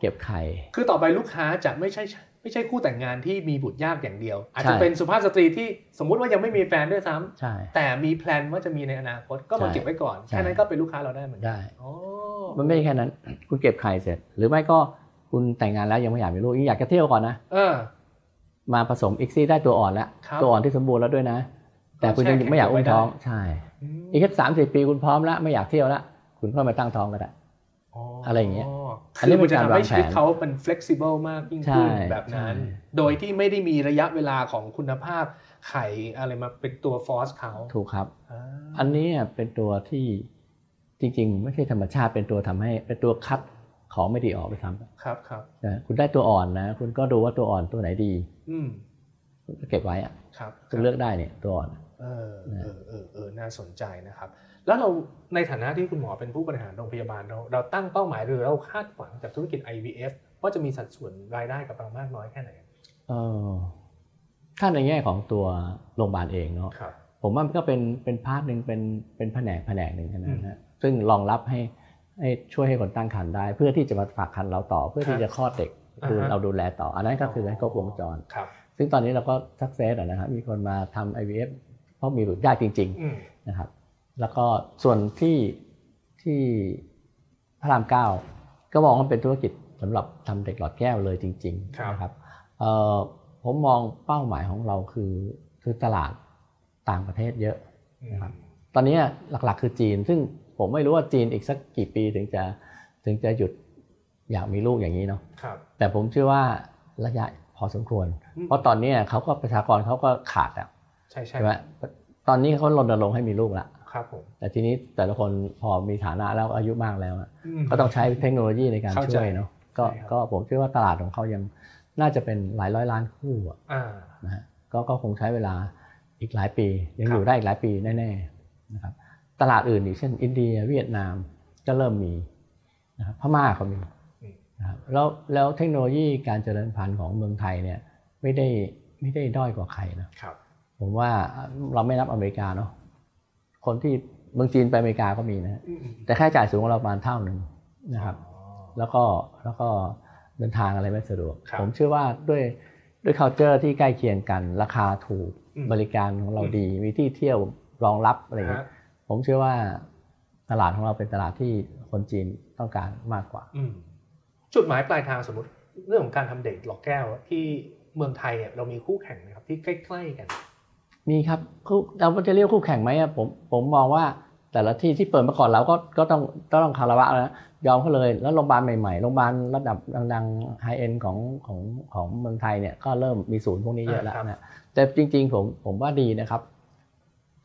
เก็บไข่ คือต่อไปลูกค้าจะไม่ใช่ ไม่ใช่คู่แต่งงานที่มีบุตรยากอย่างเดียว อาจจะใช่เป็นสุภาพสตรีที่สมมุติว่ายังไม่มีแฟนด้วยซ้ำใช่แต่มีแพลนว่าจะมีในอนาคตก็มาใช่เก็บไว้ก่อนใช่แค่นั้นก็เป็นลูกค้าเราได้เหมือนกัได้อ๋อมันไม่ใช่แค่นั้น คุณเก็บไข่เสร็จ หรือไม่ก็คุณแต่งงานแล้วยังไม่อยากมีลูกยังอยากจะเที่ยวก่อนนะเออมาผสมอีกซี่ได้ตัวอ่อนแล้วครับตัวอ่อนที่สมบูรณ์แล้วด้วยนะ แต่คุณยังแช่แข็งไม่อยากอุ้มท้องไว้ได้ใช่มอีกแค่สามสิบปีคุณพร้อมแล้วไม่อยากเที่ยวแล้วคุณค่อยมาตั้งท้องก็ได้ อะไรอย่างเงี้ยอัอันนนี้นี้เป็มันนจะการทำให้วางแผนชีวิตเขาเป็น flexible มากยิ่งขึ้นใช่แบบนั้นใช่โดยที่ไม่ได้มีระยะเวลาของคุณภาพไข่อะไรมาเป็นตัวฟอสเขาถูกครับอ่าอันนี้เป็นตัวที่จริงๆ ไม่ใช่ธรรมชาติเป็นตัวทำให้เป็นตัวคัดของไม่ดีออกไปทำครับครับนะคุณได้ตัวอ่อนนะ คุณก็ดูว่าตัวอ่อนตัวไหนดี อืมคุณก็เก็บไว้อะครับคุณเลือกได้เนี่ยตัวอ่อนเออนะเออเออเออน่าสนใจนะครับ แล้วเราในฐานะที่คุณหมอเป็นผู้บริหารโรงพยาบาลเราเราตั้งเป้าหมายหรือเราคาดหวังจากธุรกิจ IVF ว่าจะมีสัดส่วนรายได้กับเรามากน้อยแค่ไหนเออถ้าในแง่ของตัวโรงพยาบาลเองเนาะครับผมว่ามันก็เป็นเป็น part หนึ่งเป็นเป็นแผนกแผนกหนึ่งนะอืมฮะซึ่งรองรับให้ให้ช่วยให้คนตั้งครรภ์ได้ เพื่อที่จะมาฝากครรภ์เราต่อเพื่อที่จะคลอดเด็กอ่าฮะคือเราดูแลต่อ อันนั้นก็คือให้ครบวงจรครับซึ่งตอนนี้เราก็ success นะครับมีคนมาทำ IVF เพราะมีบุตรยากจริงอืมๆนะครับ แล้วก็ส่วนที่ที่พระรามเก้าก็มองว่าเป็นธุรกิจสำหรับทำเด็กหลอดแก้วเลยจริงครับๆนะครับเอ่อผมมองเป้าหมายของเราคือคือตลาดต่างประเทศเยอะนะครับตอนนี้หลักๆคือจีน ซึ่งผมไม่รู้ว่าจีนอีกสักกี่ปีถึงจะถึงจะหยุดอยากมีลูกอย่างนี้เนาะครับแต่ผมเชื่อว่าระยะพอสมควรอืมเพราะตอนนี้เขาก็ประชากรเขาก็ขาดแล้วใช่ใช่ใช่ไหมตอนนี้เขารณรงค์ให้มีลูกละ ครับผมแต่ทีนี้แต่ละคนพอมีฐานะแล้วอายุมากแล้วอะอืมก็ต้องใช้เทคโนโลยีในการเข้าใจช่วยเนาะก็ใช่ครับก็ผมเชื่อว่าตลาดของเขายังน่าจะเป็นหลายร้อยล้านคู่อะอ่านะฮะก็ก็คงใช้เวลาอีกหลายปี ยังครับอยู่ได้อีกหลายปีแน่ๆนะครับตลาดอื่นอีกเช่น อินเดียเวียดนามก็เริ่มมีนะครับพม่าเขามีอืมนะครับแล้วแล้วเทคโนโลยีการเจริญพันธุ์ของเมืองไทยเนี่ยไม่ได้ไม่ได้ด้อยกว่าใครนะครับผมว่าเราไม่นับอเมริกาเนาะ คนที่เมืองจีนไปอเมริกาก็มีนะฮะอืมอืมแต่ค่าใช้จ่ายสูงกว่าเราประมาณเท่าหนึ่งนะครับอ๋อแล้วก็แล้วก็เดินทางอะไรไม่สะดวกครับผมเชื่อว่าด้วยด้วย culture ที่ใกล้เคียงกัน ราคาถูกอืมบริการของเราอืมดีมีที่เที่ยวรองรับอะไรอย่างเงี้ฮะยผมเชื่อว่าตลาดของเราเป็นตลาดที่คนจีนต้องการมากกว่าอืมจุดหมายปลายทางสมมติเรื่องของการทำเด็กหลอกแก้วที่เมืองไทยเนี่ยเรามีคู่แข่งนะครับที่ใกล้ ๆ กัน มีครับคู่เราจะเรียกคู่แข่งไหมอะผมผมมองว่าแต่ละที่ที่เปิดมาก่อนเราก็ก็ต้องต้องคารวะนะยอมเขาเลย แล้วโรงพยาบาลใหม่ๆโรงพยาบาลระดับดังๆไฮเอ็นของของของเมืองไทยเนี่ยก็เริ่มมีศูนย์พวกนี้เยอะแล้วอ่าครับนะแต่จริง ๆ ผมผมว่าดีนะครับ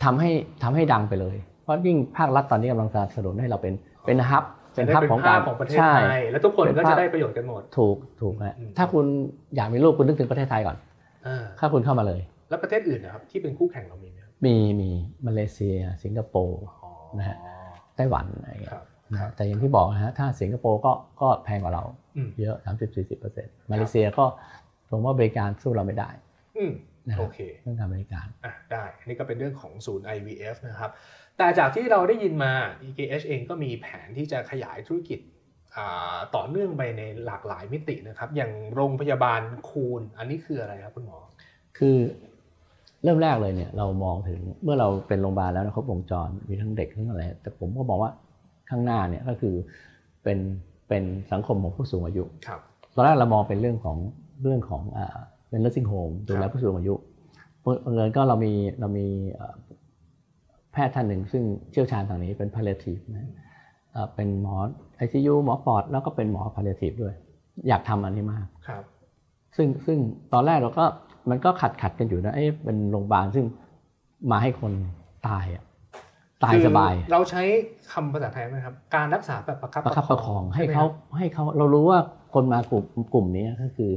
ทำให้ทำให้ดังไปเลย เพราะยิ่งภาครัฐตอนนี้กำลังสนับสนุนให้เราเป็นเป็นฮับเป็นจะได้ฮับเป็นของภาการพของประเทศใช่ไทยและทุกคนเป็นก็ภาจะพได้ประโยชน์กันหมด ถูกถูกฮะอืมถ้าคุณอยากมีลูกคุณนึกถึงประเทศไทยก่อนอ่าถ้าคุณเข้ามาเลย แล้วประเทศอื่นนะครับที่เป็นคู่แข่งเรามีไหมครับมีมีมาเลเซีย สิงคโปร์อ๋อนะฮะไต้หวันอะไรอย่างเงี้คยรับนะแต่อย่างที่บอกนะฮะถ้าสิงคโปร์ก็ก็แพงกว่าเราอืมเยอะ 30-40%มาเลเซียก็ผมว่าบริการสู้เราไม่ได้อืมนะฮะโอเคเรื่องการบริการอะได้อันนี้ก็เป็นเรื่องของศูนย์ IVF นะครับ แต่จากที่เราได้ยินมา EKH เองก็มีแผนที่จะขยายธุรกิจอ่าต่อเนื่องไปในหลากหลายมิตินะครับ อย่างโรงพยาบาลคูณอันนี้คืออะไรครับคุณหมอ คือ เริ่มแรกเลยเนี่ยเรามองถึงเมื่อเราเป็นโรงพยาบาลแล้วนะครบวงจรมีทั้งเด็กทั้งอะไร แต่ผมก็บอกว่าข้างหน้าเนี่ยก็คือเป็นเป็นสังคมของผู้สูงอายุครับตอนแรกเรามองเป็นเรื่องของเรื่องของอ่าเป็น nursing home ดูแลผู้สูงอายุบังเอิญก็เรามีเรามีเอ่อแพทย์ท่านหนึ่ง ซึ่งเชี่ยวชาญทางนี้เป็น palliative นะเอ่อเป็นหมอ ICU หมอปอดแล้วก็เป็นหมอ palliative ด้วย อยากทำอันนี้มากครับ ซึ่งซึ่งตอนแรกเราก็ มันก็ขัดขัดกันอยู่นะ เอ๊ะเป็นโรงพยาบาลซึ่งมาให้คนตายอะตายคือสบาย เราใช้คำภาษาไทยไหมครับ การรักษาแบบประคับประคับประคองให้ช่ไมเขารับให้เขาเรารู้ว่าคนมากลุ่มกลุ่มนี้ก็คือ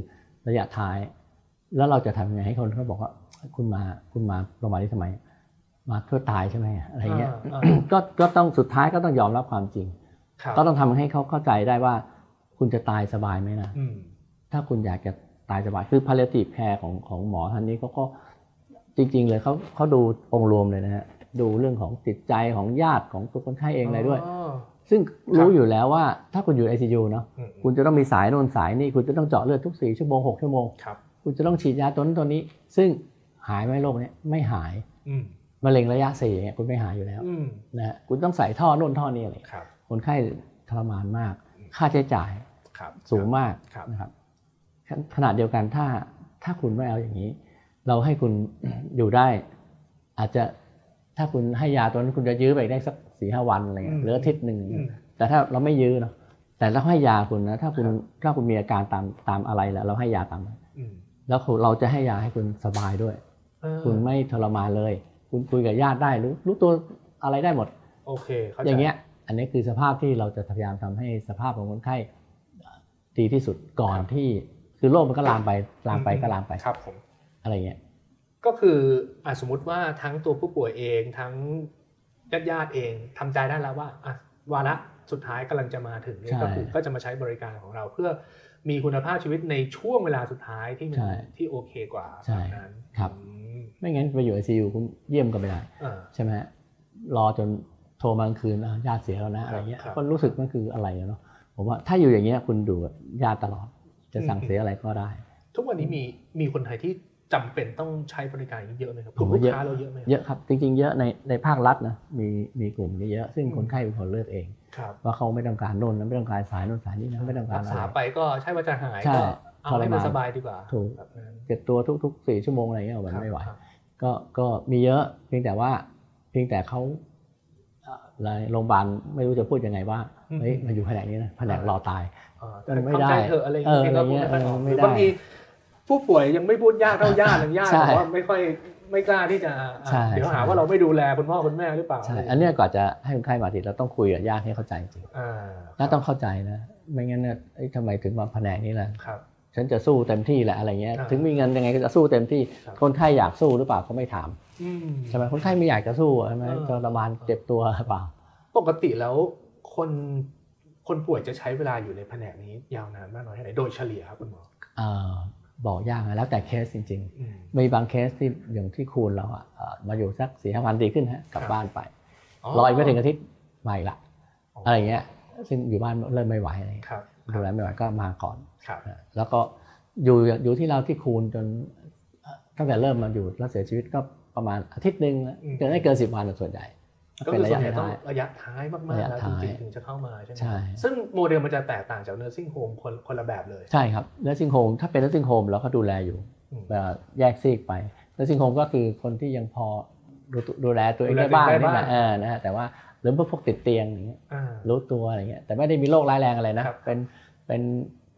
ระยะท้าย แล้วเราจะทำยังไงให้คนเขาบอกว่า คุณมาคุณมาโรงพยาบาลนี้ทำไม มาเพื่อตายใช่ไหมอะไรเงี้ยอ่าก็ก็ต้องสุดท้ายก็ต้องยอมรับความจริงครับก็ต้องทำให้เขาเข้าใจได้ว่า คุณจะตายสบายไหมนะอืมถ้าคุณอยากจะ ตายสบายคือ palliative care ของของหมอท่านนี้เขาก็จริง ๆ เลยเขาเขาดูองค์รวมเลยนะฮะดูเรื่องของจิตใจของญาติของตัวคนไข้เองอะไรด้วย ซึ่งรู้อยู่แล้วว่าถ้าคุณอยู่ ICU เนาะอืมคุณจะต้องมีสายโน่นสายนี่คุณจะต้องเจาะเลือดทุก4ชั่วโมง6ชั่วโมงครับคุณจะต้องฉีดยาตัวนั้นตัวนี้ ซึ่งหายไหมโรคเนี้ยไม่หายอืมมะเร็งระยะสี่เนี่ยคุณไม่หายอยู่แล้วอืมนะฮะคุณต้องใส่ท่อโน่นท่อนี้อะไรครับคนไข้ทรมานมาก ค่าใช้จ่ายครับสูงมากครับนะครับ ขขนาดเดียวกันถ้าถ้าคุณไม่เอาอย่างนี้ เราให้คุณอยู่ได้ อาจจะถ้าคุณให้ยาตัวนั้นคุณจะยื้อไปได้สักสี่ห้าวันอะไรเงี้ยหรืออาทิตย์หนึ่งอืมแต่ถ้าเราไม่ยื้อเนาะแต่เราให้ยาคุณนะถ้าคุณครับถ้าคุณมีอาการตามตามอะไรแล้ว เราให้ยาตามนั้นอืมแล้วเราจะให้ยาให้คุณสบายด้วยเออคุณไม่ทรมานเลย คุณคุยกับญาติได้รู้รู้ตัวอะไรได้หมด โอเคเข้าใจอย่างเงี้ย อันนี้คือสภาพที่เราจะพยายามทำให้สภาพของคนไข้ดีที่สุดก่อนที่ คือโรคมันก็ลามไปลามไปก็ลามไปครับผมอะไรเงี้ยก็คืออะสมมติว่าทั้งตัวผู้ป่วยเองทั้งญาติญาติๆเองทำใจได้แล้วว่าอะวาระสุดท้ายกำลังจะมาถึงเนี่ยใช่ก็คือก็จะมาใช้บริการของเราเพื่อมีคุณภาพชีวิตในช่วงเวลาสุดท้ายที่มันใช่ที่โอเคกว่าใช่แบบนั้นครับอืมไม่งั้นไปอยู่ไอซียูคุณเยี่ยมก็ไม่ได้อ่าใช่ไหมฮะรอจนโทรมากลางคืนอะญาติเสียแล้วนะอะไรเงี้ยครับก็รู้สึกมันคืออะไรอะเนาะผมว่าถ้าอยู่อย่างเงี้ยคุณดูกับญาติตลอด จะสั่งอืมเสียอะไรก็ได้ ทุกวันนี้มีมีคนไทยที่จำเป็นต้องใช้บริการอย่างนี้เยอะไหมครับกผมลุ่มว่าลูกเยอะค้าเราเยอะไหมเยอะครับ จริง ๆ เยอะในในภาครัฐนะมีมีกลุ่มนี้เยอะ ซึ่งคนไข้เป็นคนเลือกเองครับว่าเขาไม่ต้องการโน่นนะไม่ต้องการสายโน่นสายนี้นะไม่ต้องการรักอะษาไรไปก็ใช่ว่าจะหายใช่ก็เอาให้มันทรมานสบายดีกว่าถูกแบบนั้นเจ็บตัวทุกๆสี่ชั่วโมงอะไรเงี้ยมันครับไม่ไหวครับก็ก็มีเยอะเพียงแต่ว่าเพียงแต่เขาเอ่อ โรงพยาบาลไม่รู้จะพูดยังไงว่าเฮ้ยมาอยู่แผนกนี้นะแผนกรอตายอ่าเออไม่ได้ทำใจเถอะอะไรเอออย่างเงี้ยอะไรเงี้ยก็พูดเออไม่ไม่ได้ได้บางทีผู้ป่วยยังไม่พูดยากเท่าญาติเลยญาติใช่บอกว่าไม่ค่อยไม่กล้าที่จะอ่าใช่เดี๋ยวหาใช่ว่าเราไม่ดูแลคุณพ่อคุณแม่หรือเปล่าใช่อันเนี้ยก่อนจะให้คนไข้มาทีเราต้องคุยกับญาติให้เข้าใจจริงอ่าญาติต้องเข้าใจนะ ไม่งั้นเนี่ยเอ้ยทำไมถึงมาแผนกนี้ล่ะครับ ฉันจะสู้เต็มที่แหละอะไรเงี้ยอ่าถึงมีเงินยังไงก็จะสู้เต็มที่ครับคนไข้อยากสู้หรือเปล่าเขาไม่ถามอืมใช่ไหมคนไข้ไม่อยากจะสู้ใช่ไหมเออทรมานเจ็บตัวหรือเปล่าปกติแล้วคนคนป่วยจะใช้เวลาอยู่ในแผนกนี้ยาวนานมากน้อยแค่ไหนโดยเฉลี่ยครับคุณหมอเอ่อบอกยากนะแล้วแต่เคสจริงๆอืมมีบางเคสที่อย่างที่คูณเราอะเอ่อมาอยู่สักสี่ห้าวันดีขึ้นฮะกลับครับบ้านไปรออีกไม่ถึงอาทิตย์มาอีกละอะไรเงี้ยซึ่งอยู่บ้านเริ่มไม่ไหวอะไร เงี้ยครับดูแลไม่ไหวก็มาก่อนครับนะแล้วก็อยู่อยู่ที่เราที่คูณจนเอ่อตั้งแต่เริ่มมาอยู่แล้วเสียชีวิตก็ประมาณอาทิตย์หนึ่งอืมเกินไม่เกินสิบวันส่วนใหญ่ก็เป็นคือระส่วยะนใหญ่ต้องท้ายระยะท้ายมากระๆยะแล้วจท้ายริงๆถึงจะเข้ามาใช่ไหมใช่ซึ่งโมเดลมันจะแตกต่างจาก nursing home คนคนละแบบเลยใช่ครับเน r ร์ i ิ g งโฮมถ้าเป็นเน r ร์ i ิ g งโฮมเราก็ดูแลอยู่อืมเอ่อแยกซีกไปเน r ร์ i ิ g งโฮมก็คือคนที่ยังพอดูดูแลตัวเองดูแลได้บ้างตัวเองได้นี่แหละบ้างเออนะฮะแต่ว่า หรือพวกติดเตียงอย่างเงี้ยอ่ารู้ตัวอะไรเงี้ยแต่ไม่ได้มีโรคร้ายแรงอะไรนะครับเป็นเป็น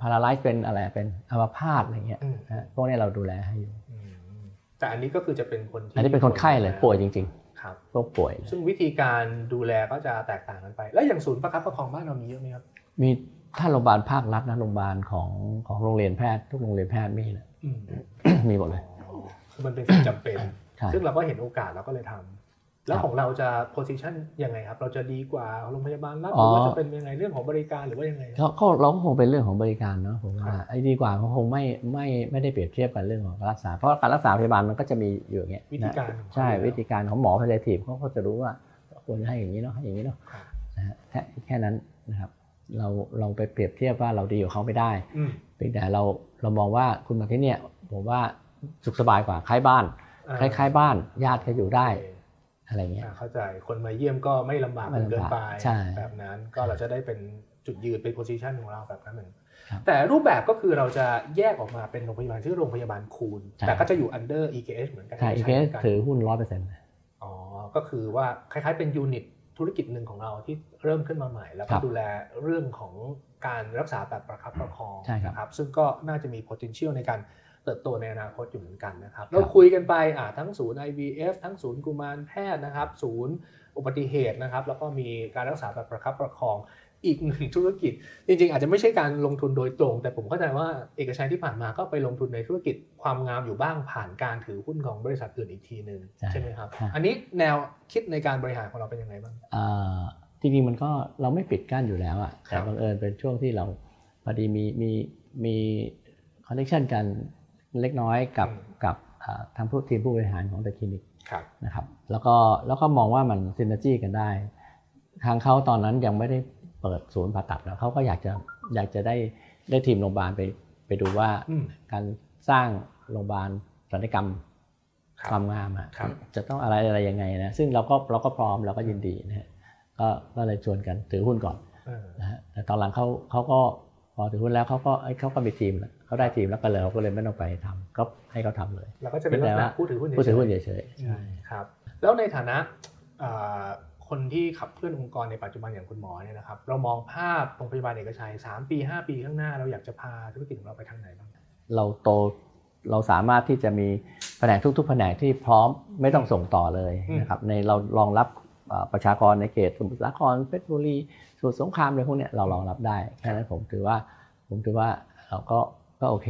พาราไลซ์เป็นอะไรเป็นอัมพาตอะไรเงี้ยอืมนะฮะพวกนี้เราดูแลให้อยู่อืมแต่อันนี้ก็คือจะเป็นคนที่อันนี้เป็นคนไข้เลยป่วยจริงครับๆพวกป่วยเลยซึ่งวิธีการดูแลก็จะแตกต่างกันไป แล้วอย่างศูนย์ประคับประคองบ้านเรามีเยอะไหมครับมีถ้าโรงพยาบาลภาครัฐนะโรงพยาบาลของของโรงเรียนแพทย์ทุกโรงเรียนแพทย์มีนะอืมมีหมดเลยอ๋อคือมันเป็นสิ่งจำเป็นใช่ซึ่งเราก็เห็นโอกาสเราก็เลยทำ แล้วครับของเราจะ position ยังไงครับ เราจะดีกว่าโรงพยาบาลรัฐหรือว่าจะเป็นยังไงเรื่องของบริการหรือว่ายังไงครับก็ก็เราก็คงเป็นเรื่องของบริการเนาะผมครัว่าบไอ้ดีกว่าเขาคงไม่ไม่ไม่ได้เปรียบเทียบกันเรื่องของการรักษา เพราะการรักษาพยาบาลมันก็จะมีอยู่อย่างเงี้ยวิธีการนะของเขาใช่อยู่แล้ววิธีการของหมอพยาธิเขาก็จะรู้ว่าควรจะให้อย่างนี้เนาะให้อย่างนี้เนาะครับนะฮะแค่แค่นั้นนะครับ เราเราไปเปรียบเทียบว่าเราดีกว่าเขาไม่ได้อืมเพียงแต่เราเรามองว่าคุณมาที่เนี่ยผมว่าสุขสบายกว่าคล้ายบ้านคล้ายๆบ้านญาติก็อยู่ได้โอเคอะไรเงี้ยอ่าเข้าใจคนมาเยี่ยมก็ไม่ลำบากไม่จนลำบากเกินไปใช่แบบนั้นก็เราจะได้เป็นจุดยืนเป็น position ของเราแบบนั้นเหมือนครับแต่รูปแบบก็คือเราจะแยกออกมาเป็นโรงพยาบาลชื่อโรงพยาบาลคูณใช่แต่ก็จะอยู่ under EKH เหมือนกันใช่อีใช้เคสเหมือนกันถือหุ้นร้อยเปอร์เซ็นต์อ๋อ ก็คือว่าคล้ายๆเป็นยูนิตธุรกิจหนึ่งของเราที่เริ่มขึ้นมาใหม่ แล้วคก็รับดูแลเรื่องของการรักษาแบบประคับประคองใช่ครับนะครับซึ่งก็น่าจะมี potential ในการ เติบโตในอนาคตอยู่เหมือนกันนะครับเราคุยกันไปอ่าทั้งศูนย์ IVF ทั้งศูนย์กุมารแพทย์นะครับ ศูนย์อุบัติเหตุนะครับ แล้วก็มีการรักษาแบบประคับประคองอีกหนึ่งธุรกิจ จริง ๆ อาจจะไม่ใช่การลงทุนโดยตรง แต่ผมเข้าใจว่าเอกชัยที่ผ่านมาก็ไปลงทุนในธุรกิจความงามอยู่บ้างผ่านการถือหุ้นของบริษัทอื่นอีกทีหนึ่งใช่ใช่ไหมครับใช่อันนี้แนวคิดในการบริหารของเราเป็นยังไงบ้างอ่าจริงๆมันก็เราไม่ปิดกั้นอยู่แล้วอะครัแต่บบังเอิญเป็นช่วงที่เราพอดีมีมีมีคอนเนคชันกัน เล็กน้อยกับกับอ่าทางผู้ทีมผู้บริหารของ The Clinic ครับนะครับแล้วก็แล้วก็มองว่ามันซินเนจีกันได้ ทางเขาตอนนั้นยังไม่ได้เปิดศูนย์ผ่าตัดแล้วเขาก็อยากจะอยากจะได้ได้ทีมโรงพยาบาลไปไปดูว่าอืมการสร้างโรงพยาบาลศัลยกรรมครับความงามอะครับจะต้องอะไรอะไรยังไงนะซึ่งเราก็เราก็พร้อมเราก็ยินดีนะฮะก็ก็เลยชวนกันถือหุ้นก่อนเออนะฮะแต่ตอนหลังเขาเขาก็พอถือหุ้นแล้วเขาก็เอ้ยเขาก็มีทีมแล้ว เขาได้ทีมแล้วก็เลยเขาก็เลยไม่ต้องไปทำก็ให้เขาทำเลยแล้วก็จะเป็นลักษณะผู้ถือหุ้นผู้ถือหุ้นเฉเฉยยๆๆใช่ครับ แล้วในฐานะอ่าคนที่ขับเคลื่อนองค์กรในปัจจุบันอย่างคุณหมอเนี่ยนะครับ เรามองภาพโรงพยาบาลเอกชัย 3 ปี 5 ปีข้างหน้าเราอยากจะพาธุรกิจของเราไปทางไหนบ้างเราโตเราสามารถที่จะมีแผนกทุกๆแผนกที่พร้อมไม่ต้องส่งต่อเลยอืมนะครับในเรารองรับเอ่อประชากรในเขตสมุทรสาครเพชรบุรีสมุทรสงครามอะไรพวกเนี้ยเรารองรับได้แค่นั้นผมถือว่าผมถือว่าเราก็ ก็โอเค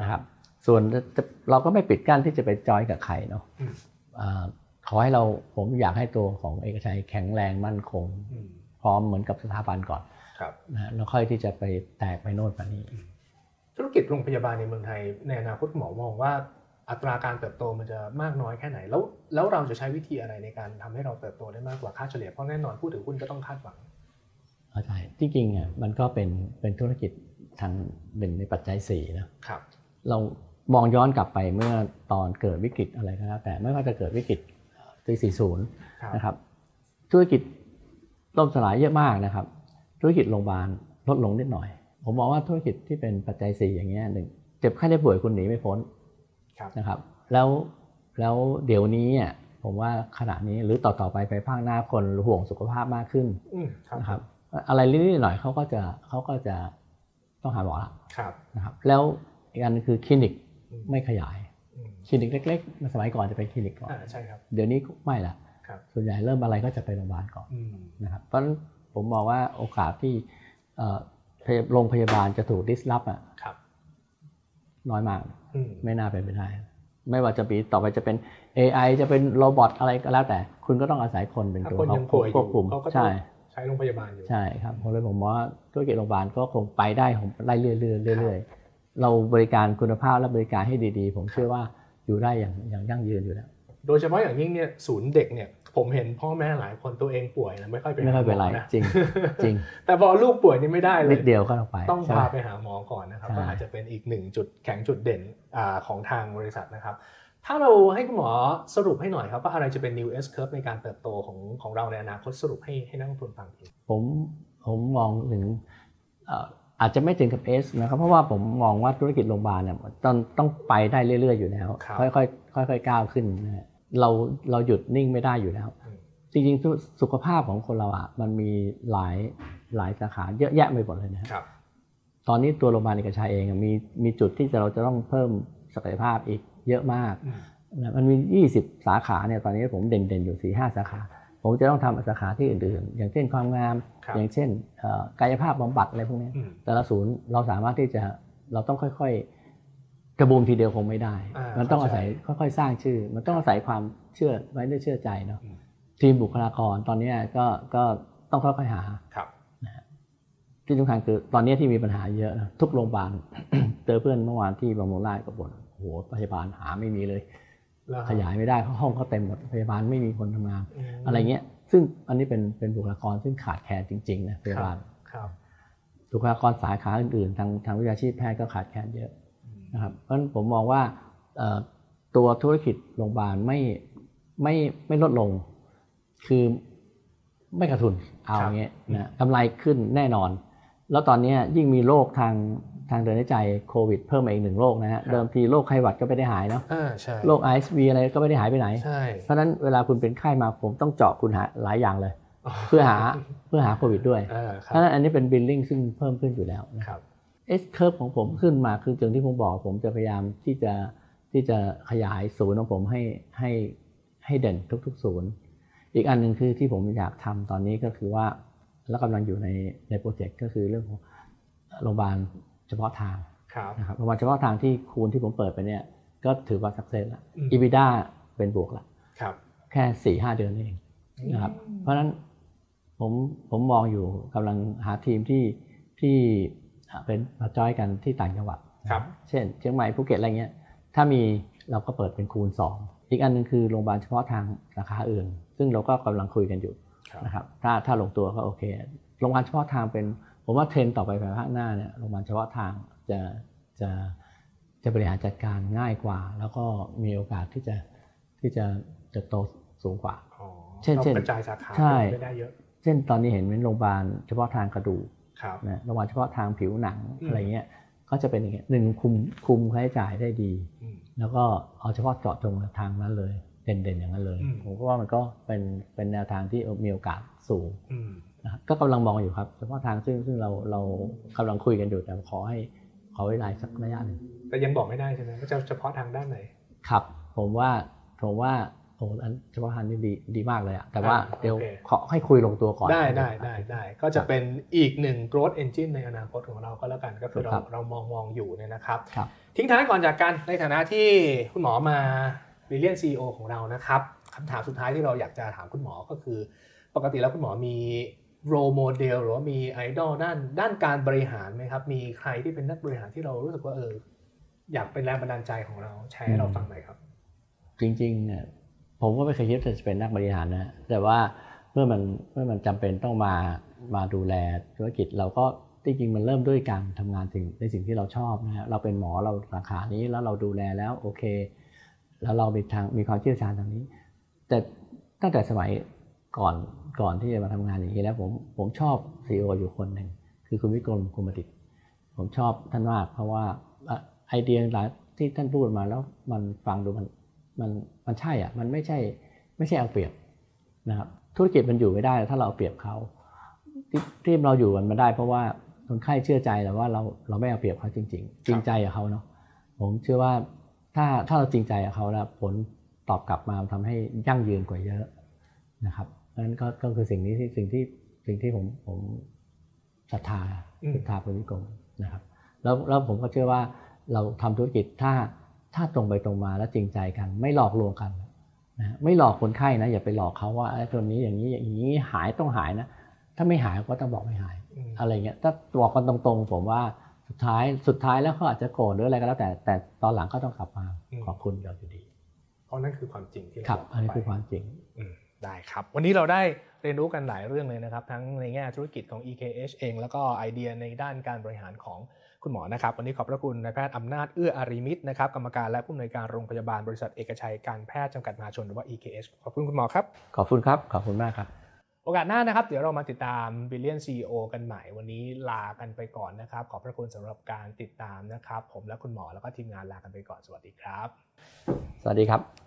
นะครับ ส่วนจะเราก็ไม่ปิดกั้นที่จะไปจอยกับใครเนาะอืมอ่าขอให้เราผมอยากให้ตัวของเอกชัยแข็งแรงมั่นคงอืมพร้อมเหมือนกับสถาบันก่อนครับนะฮะแล้วค่อยที่จะไปแตกไปโน่นไปนี่ธุรกิจโรงพยาบาลในเมืองไทยในอนาคตคุณหมอมองว่าอัตราการเติบโตมันจะมากน้อยแค่ไหน แล้วแล้วเราจะใช้วิธีอะไรในการทำให้เราเติบโตได้มากกว่าค่าเฉลี่ยเพราะแน่นอนผู้ถือหุ้นก็ต้องคาดหวังเข้าใจจริงๆอะมันก็เป็นเป็นธุรกิจ ทางหนึ่งในปัจจัยสี่นะครับเรามองย้อนกลับไปเมื่อตอนเกิดวิกฤตอะไรก็แล้วแต่ไม่ว่าจะเกิดวิกฤตปี40ครับนะครับธุรกิจล่มสลายเยอะมากนะครับ ธุรกิจโรงพยาบาลลดลงนิดหน่อย ผมมองว่าธุรกิจที่เป็นปัจจัยสี่อย่างเงี้ยหนึ่งเจ็บไข้ได้ป่วยคุณหนีไม่พ้นครับนะครับ แล้วแล้วเดี๋ยวนี้อะผมว่าขณะนี้หรือต่อต่อไปไปภาคหน้าคนห่วงสุขภาพมากขึ้นอืมครับนะครับ อะไรนิดๆหน่อยๆเขาก็จะเขาก็จะ ต้องหาหมอละครับนะครับแล้วอีกอันนึงคือคลินิกอืมไม่ขยายอืมคลินิกเล็กๆสมัยก่อนจะเป็นคลินิกก่อนอ่าใช่ครับเดี๋ยวนี้ไม่ละครับส่วนใหญ่เริ่มอะไรก็จะไปโรงพยาบาลก่อนอืมนะครับเพราะฉะนั้นผมมองว่าโอกาสที่เอ่อพยโรงพยาบาลจะถูกดิสลอฟอะครับน้อยมากอืมไม่น่าเป็นไปได้ ไม่ว่าจะปีต่อไปจะเป็น AI จะเป็นโรบอทอะไรก็แล้วแต่ คุณก็ต้องอาศัยคนเป็นถ้าตัวคนยังป่วยอควยู่บคุมเขาก็ต้องใช่ ใช้โรงพยาบาลอยู่ใช่ครับผมเลยผมว่าธุรกิจโรงพยาบาลก็คงไปได้ผมไล่เรื่อยๆเรื่อยๆเราบริการคุณภาพและบริการให้ดีๆ ผมเชื่อว่าอยู่ได้อย่างอย่างยั่งยืนอยู่แล้ว โดยเฉพาะอย่างยิ่งเนี่ยศูนย์เด็กเนี่ยผมเห็นพ่อแม่หลายคนตัวเองป่วยนะไม่ค่อยไปไม่ค่อยเป็นไรหาหมอนะจริงจริง แต่พอลูกป่วยนี่ไม่ได้เลนิยดเดียวก็ต้องไป ต้องใช่พาไปหาหมอก่อนนะครับใช่ก็อาจจะเป็นอีกหนึ่งจุดแข็งจุดเด่นอาของทางบริษัทนะครับ ถ้าเราให้คุณหมอสรุปให้หน่อยครับ ว่าอะไรจะเป็น new S curve ในการเติบโตของของเราในอนาคตสรุปให้ให้นักลงทุนฟังทีผมผมมองถึงเอ่ออาจจะไม่ถึงกับ S นะครับ เพราะว่าผมมองว่าธุรกิจโรงพยาบาลเนี่ยต้องต้องไปได้เรื่อย ๆ อยู่แล้วครับค่อยๆค่อยๆก้าวขึ้นนะฮะเราเราหยุดนิ่งไม่ได้อยู่แล้วอืมจริงๆสุสุขภาพของคนเราอะมันมีหลายหลายสาขาเยอะแยะไปหมดเลยนะฮะครับ ตอนนี้ตัวโรงพยาบาลเอกชัยเองอะมีมีจุดที่เราจะต้องเพิ่มศักยภาพอีก เยอะมากอืมนะมันมี 20 สาขาเนี่ยตอนนี้ผมเด่นๆอยู่4 5สาขา ผมจะต้องทำสาขาที่อื่นๆ อย่างเช่นความงามครับอย่างเช่นเอ่อกายภาพบำบัดอะไรพวกนี้อืมแต่ละศูนย์เราสามารถที่จะเราต้องค่อยๆ กระบูมทีเดียวคงไม่ได้อ่ามัมันต้องอาเข้าใจศัยค่อยๆ สร้างชื่อ มันต้องอาศัยความเชื่อไว้ด้วยเชื่อใจเนาะอืมทีมบุคลากรตอนนี้ก็ก็ต้องค่อยๆหาครับที่สำคัญคือตอนนี้ที่มีปัญหาเยอะนะทุกโรงพยาบาลเจอเพื่อนเมื่อวานที่บำรุงราชก็บ่น โอ้โหพยาบาลหาไม่มีเลยแล้วขยายไม่ได้เพราะห้องเขาเต็มหมดพยาบาลไม่มีคนทำงานมอะไรเงี้ย ซึ่งอันนี้เป็นเป็นบุคลากรซึ่งขาดแคลนจริงๆนะพยาบาลครับบุคลากรสาขาอื่นๆ ทางทางวิชาชีพแพทย์ก็ขาดแคลนเยอะนะครับเพราะฉะนั้นผมมองว่าเอ่อตัวธุรกิจโรงพยาบาลไม่ไม่ไม่ลดลง คือไม่ขาดทุนเอาครับอย่างเงี้ยนะกำไรขึ้นแน่นอน แล้วตอนเนี้ยยิ่งมีโรคทาง ทางเดินหายใจโควิดเพิ่มมาอีกหนึ่งโรคนะฮะครับเดิมทีโรคไข้หวัดก็ไม่ได้หายเนาะอ่าใช่โรคไอซ์วีอะไรก็ไม่ได้หายไปไหนใช่เพราะฉะนั้นเวลาคุณเป็นไข้มาผมต้องเจาะคุณหาหลายอย่างเลย เพื่อหาเพื่อหาโควิดด้วยอ่าคเพรับราะฉะนั้นอันนี้เป็นบิลลิ่งซึ่งเพิ่มขึ้นอยู่แล้วนะครับ S curve ของผมขึ้นมาคืออย่างที่ผมบอกผมจะพยายามที่จะที่จะขยายศูนย์ของผมให้ให้ให้เด่นทุกๆศูนย์ อีกอันหนึ่งคือที่ผมอยากทำตอนนี้ก็คือว่าแล้วกำลังอยู่ในในโปรเจกต์ก็คือเรื่องของโรงพยาบาล เฉพาะทางครับนะครับโรงพยาบาลเฉพาะทางที่คูณที่ผมเปิดไปเนี่ยก็ถือว่าสักเซสแล้วอืม EBITDA เป็นบวกละครับแค่สี่ห้าเดือนเองนะครับเพราะฉะนั้นผมผมมองอยู่กำลังหาทีมที่ที่อ่าเป็นมาจอยกันที่ต่างจังหวัดครับเช่นเชียงใหม่ภูเก็ตอะไรเงี้ยถ้ามีเราก็เปิดเป็นคูณ 2 อีกอันหนึ่งคือโรงพยาบาลเฉพาะทางสาขาอื่น ซึ่งเราก็กำลังคุยกันอยู่ครับนะครับถ้าถ้าลงตัวก็โอเคโรงพยาบาลเฉพาะทางเป็น ผมว่าเทรนด์ต่อไปภายภาคหน้าเนี่ยโรงพยาบาลเฉพาะทางจะจะจะบริหารจัดการง่ายกว่า แล้วก็มีโอกาสที่จะที่จะเติบโตสูงกว่าอ๋อเช่นต้องเช่นกระจายสาขาใช่ไปได้เยอะ เช่นตอนนี้เห็นเป็นโรงพยาบาลเฉพาะทางกระดูกครับนะโรงพยาบาลเฉพาะทางผิวหนังอืมอะไรเงี้ยก็จะเป็นอย่างเงี้ยหนึ่งคุมคุมค่าใช้จ่ายได้ดีอืมแล้วก็เอาเฉพาะเจาะจงทางนั้นเลยเด่นๆอย่างนั้นเลยอืมผมก็ว่ามันก็เป็นเป็นแนวทางที่มีโอกาสสูงอืมนะครับ ก็กำลังมองอยู่ครับเฉพาะทางซึ่งซึ่งเราเรากำลังคุยกันอยู่แต่ขอให้ขอเวลาสักระยะหนึ่งแต่ยังบอกไม่ได้ใช่ไหมว่าจะเฉพาะทางด้านไหนครับ ผมว่าผมว่าโอ้อันเฉพาะทางนี่ดีดีมากเลยอะแต่ว่าอ่าเดี๋ยวโอเคขอให้คุยลงตัวก่อน ได้ได้ได้ได้ก็จะเป็นอีกหนึ่ง growth engine ในอนาคตของเราก็แล้วกันก็คือเราครับเรามองมองอยู่เนี่ยนะครับครับ ทิ้งท้ายก่อนจากกันในฐานะที่คุณหมอมาวิลเลียนซีอของเรานะครับคำถามสุดท้ายที่เราอยากจะถามคุณหมอก็คือ ปกติแล้วคุณหมอมี role model หรือว่ามีไอดอลด้านด้านการบริหารไหมครับ มีใครที่เป็นนักบริหารที่เรารู้สึกว่าเออ อยากเป็นแรงบันดาลใจของเราแชร์ให้เราฟังหน่อยครับ จริงๆเนี่ยผมก็ไม่เคยคิดจะเป็นนักบริหารนะ แต่ว่าเมื่อมันเมื่อมันจำเป็นต้องมามาดูแลธุรกิจเราก็จริงๆมันเริ่มด้วยการทำงานสิ่งในสิ่งที่เราชอบนะฮะเราเป็นหมอเราสาขานี้แล้วเราดูแลแล้วโอเค แล้วเรามีทางมีความเชี่ยวชาญทางนี้ แต่ตั้งแต่สมัยก่อน ก่อนที่จะมาทำงานอย่างนี้แล้วผมผมชอบซีออยู่คนหนึ่งคือคุณวิกรมคุณมดิตผมชอบท่านมากเพราะว่าไอเดียหลายที่ท่านพูดมาแล้วมันฟังดูมันมันมันใช่อะมันไม่ใช่ไม่ใช่เอาเปรียบนะครับธุรกิจมันอยู่ไม่ได้ ถ้าเราเอาเปรียบเขาที่ที่เราอยู่มันมาได้ เพราะว่าคนไข้เชื่อใจแล้วว่าเราเราไม่เอาเปรียบเขาจริง ๆ จริงใจกับเขาเนาะผมเชื่อว่าถ้าถ้าเราจริงใจกับเขาแล้วผลตอบกลับมาทำให้ยั่งยืนกว่าเยอะนะครับ นั้นก็ก็คือสิ่งนี้ที่สิ่งที่สิ่งที่ผมผมศรัทธาอืมศรัทธาคุณวิกรมนะครับ แล้วแล้วผมก็เชื่อว่าเราทำธุรกิจถ้าถ้าตรงไปตรงมาแล้วจริงใจกัน ไม่หลอกลวงกันนะไม่หลอกคนไข้นะอย่าไปหลอกเขาว่าไอ้ตัวนี้อย่างนี้อย่างนี้หายต้องหายนะถ้าไม่หายก็ต้องบอกไม่หายอืมอะไรเงี้ยถ้าบอกกันตรงๆ ผมว่าสุดท้ายสุดท้ายแล้วเขาอาจจะโกรธหรืออะไรก็แล้วแต่แต่ตอนหลังก็ต้องกลับมาขอบคุณเราอยู่ดี เพราะนั่นคือความจริงที่เราครับกอันนี้ไปคือความจริงอืม ได้ครับ วันนี้เราได้เรียนรู้กันหลายเรื่องเลยนะครับ ทั้งในแง่ธุรกิจของ EKH เอง แล้วก็ไอเดียในด้านการบริหารของคุณหมอนะครับ วันนี้ขอบพระคุณนายแพทย์อำนาจเอื้ออารีมิตรนะครับกรรมการและผู้อำนวยการโรงพยาบาลบริษัทเอกชัยการแพทย์จำกัดมหาชนหรือว่า EKH ขอบคุณคุณหมอครับ ขอบคุณครับ ขอบคุณมากครับ โอกาสหน้านะครับ เดี๋ยวเรามาติดตาม Billion CEO กันใหม่ วันนี้ลากันไปก่อนนะครับ ขอบพระคุณสำหรับการติดตามนะครับ ผมและคุณหมอแล้วก็ทีมงานลากันไปก่อน สวัสดีครับ สวัสดีครับ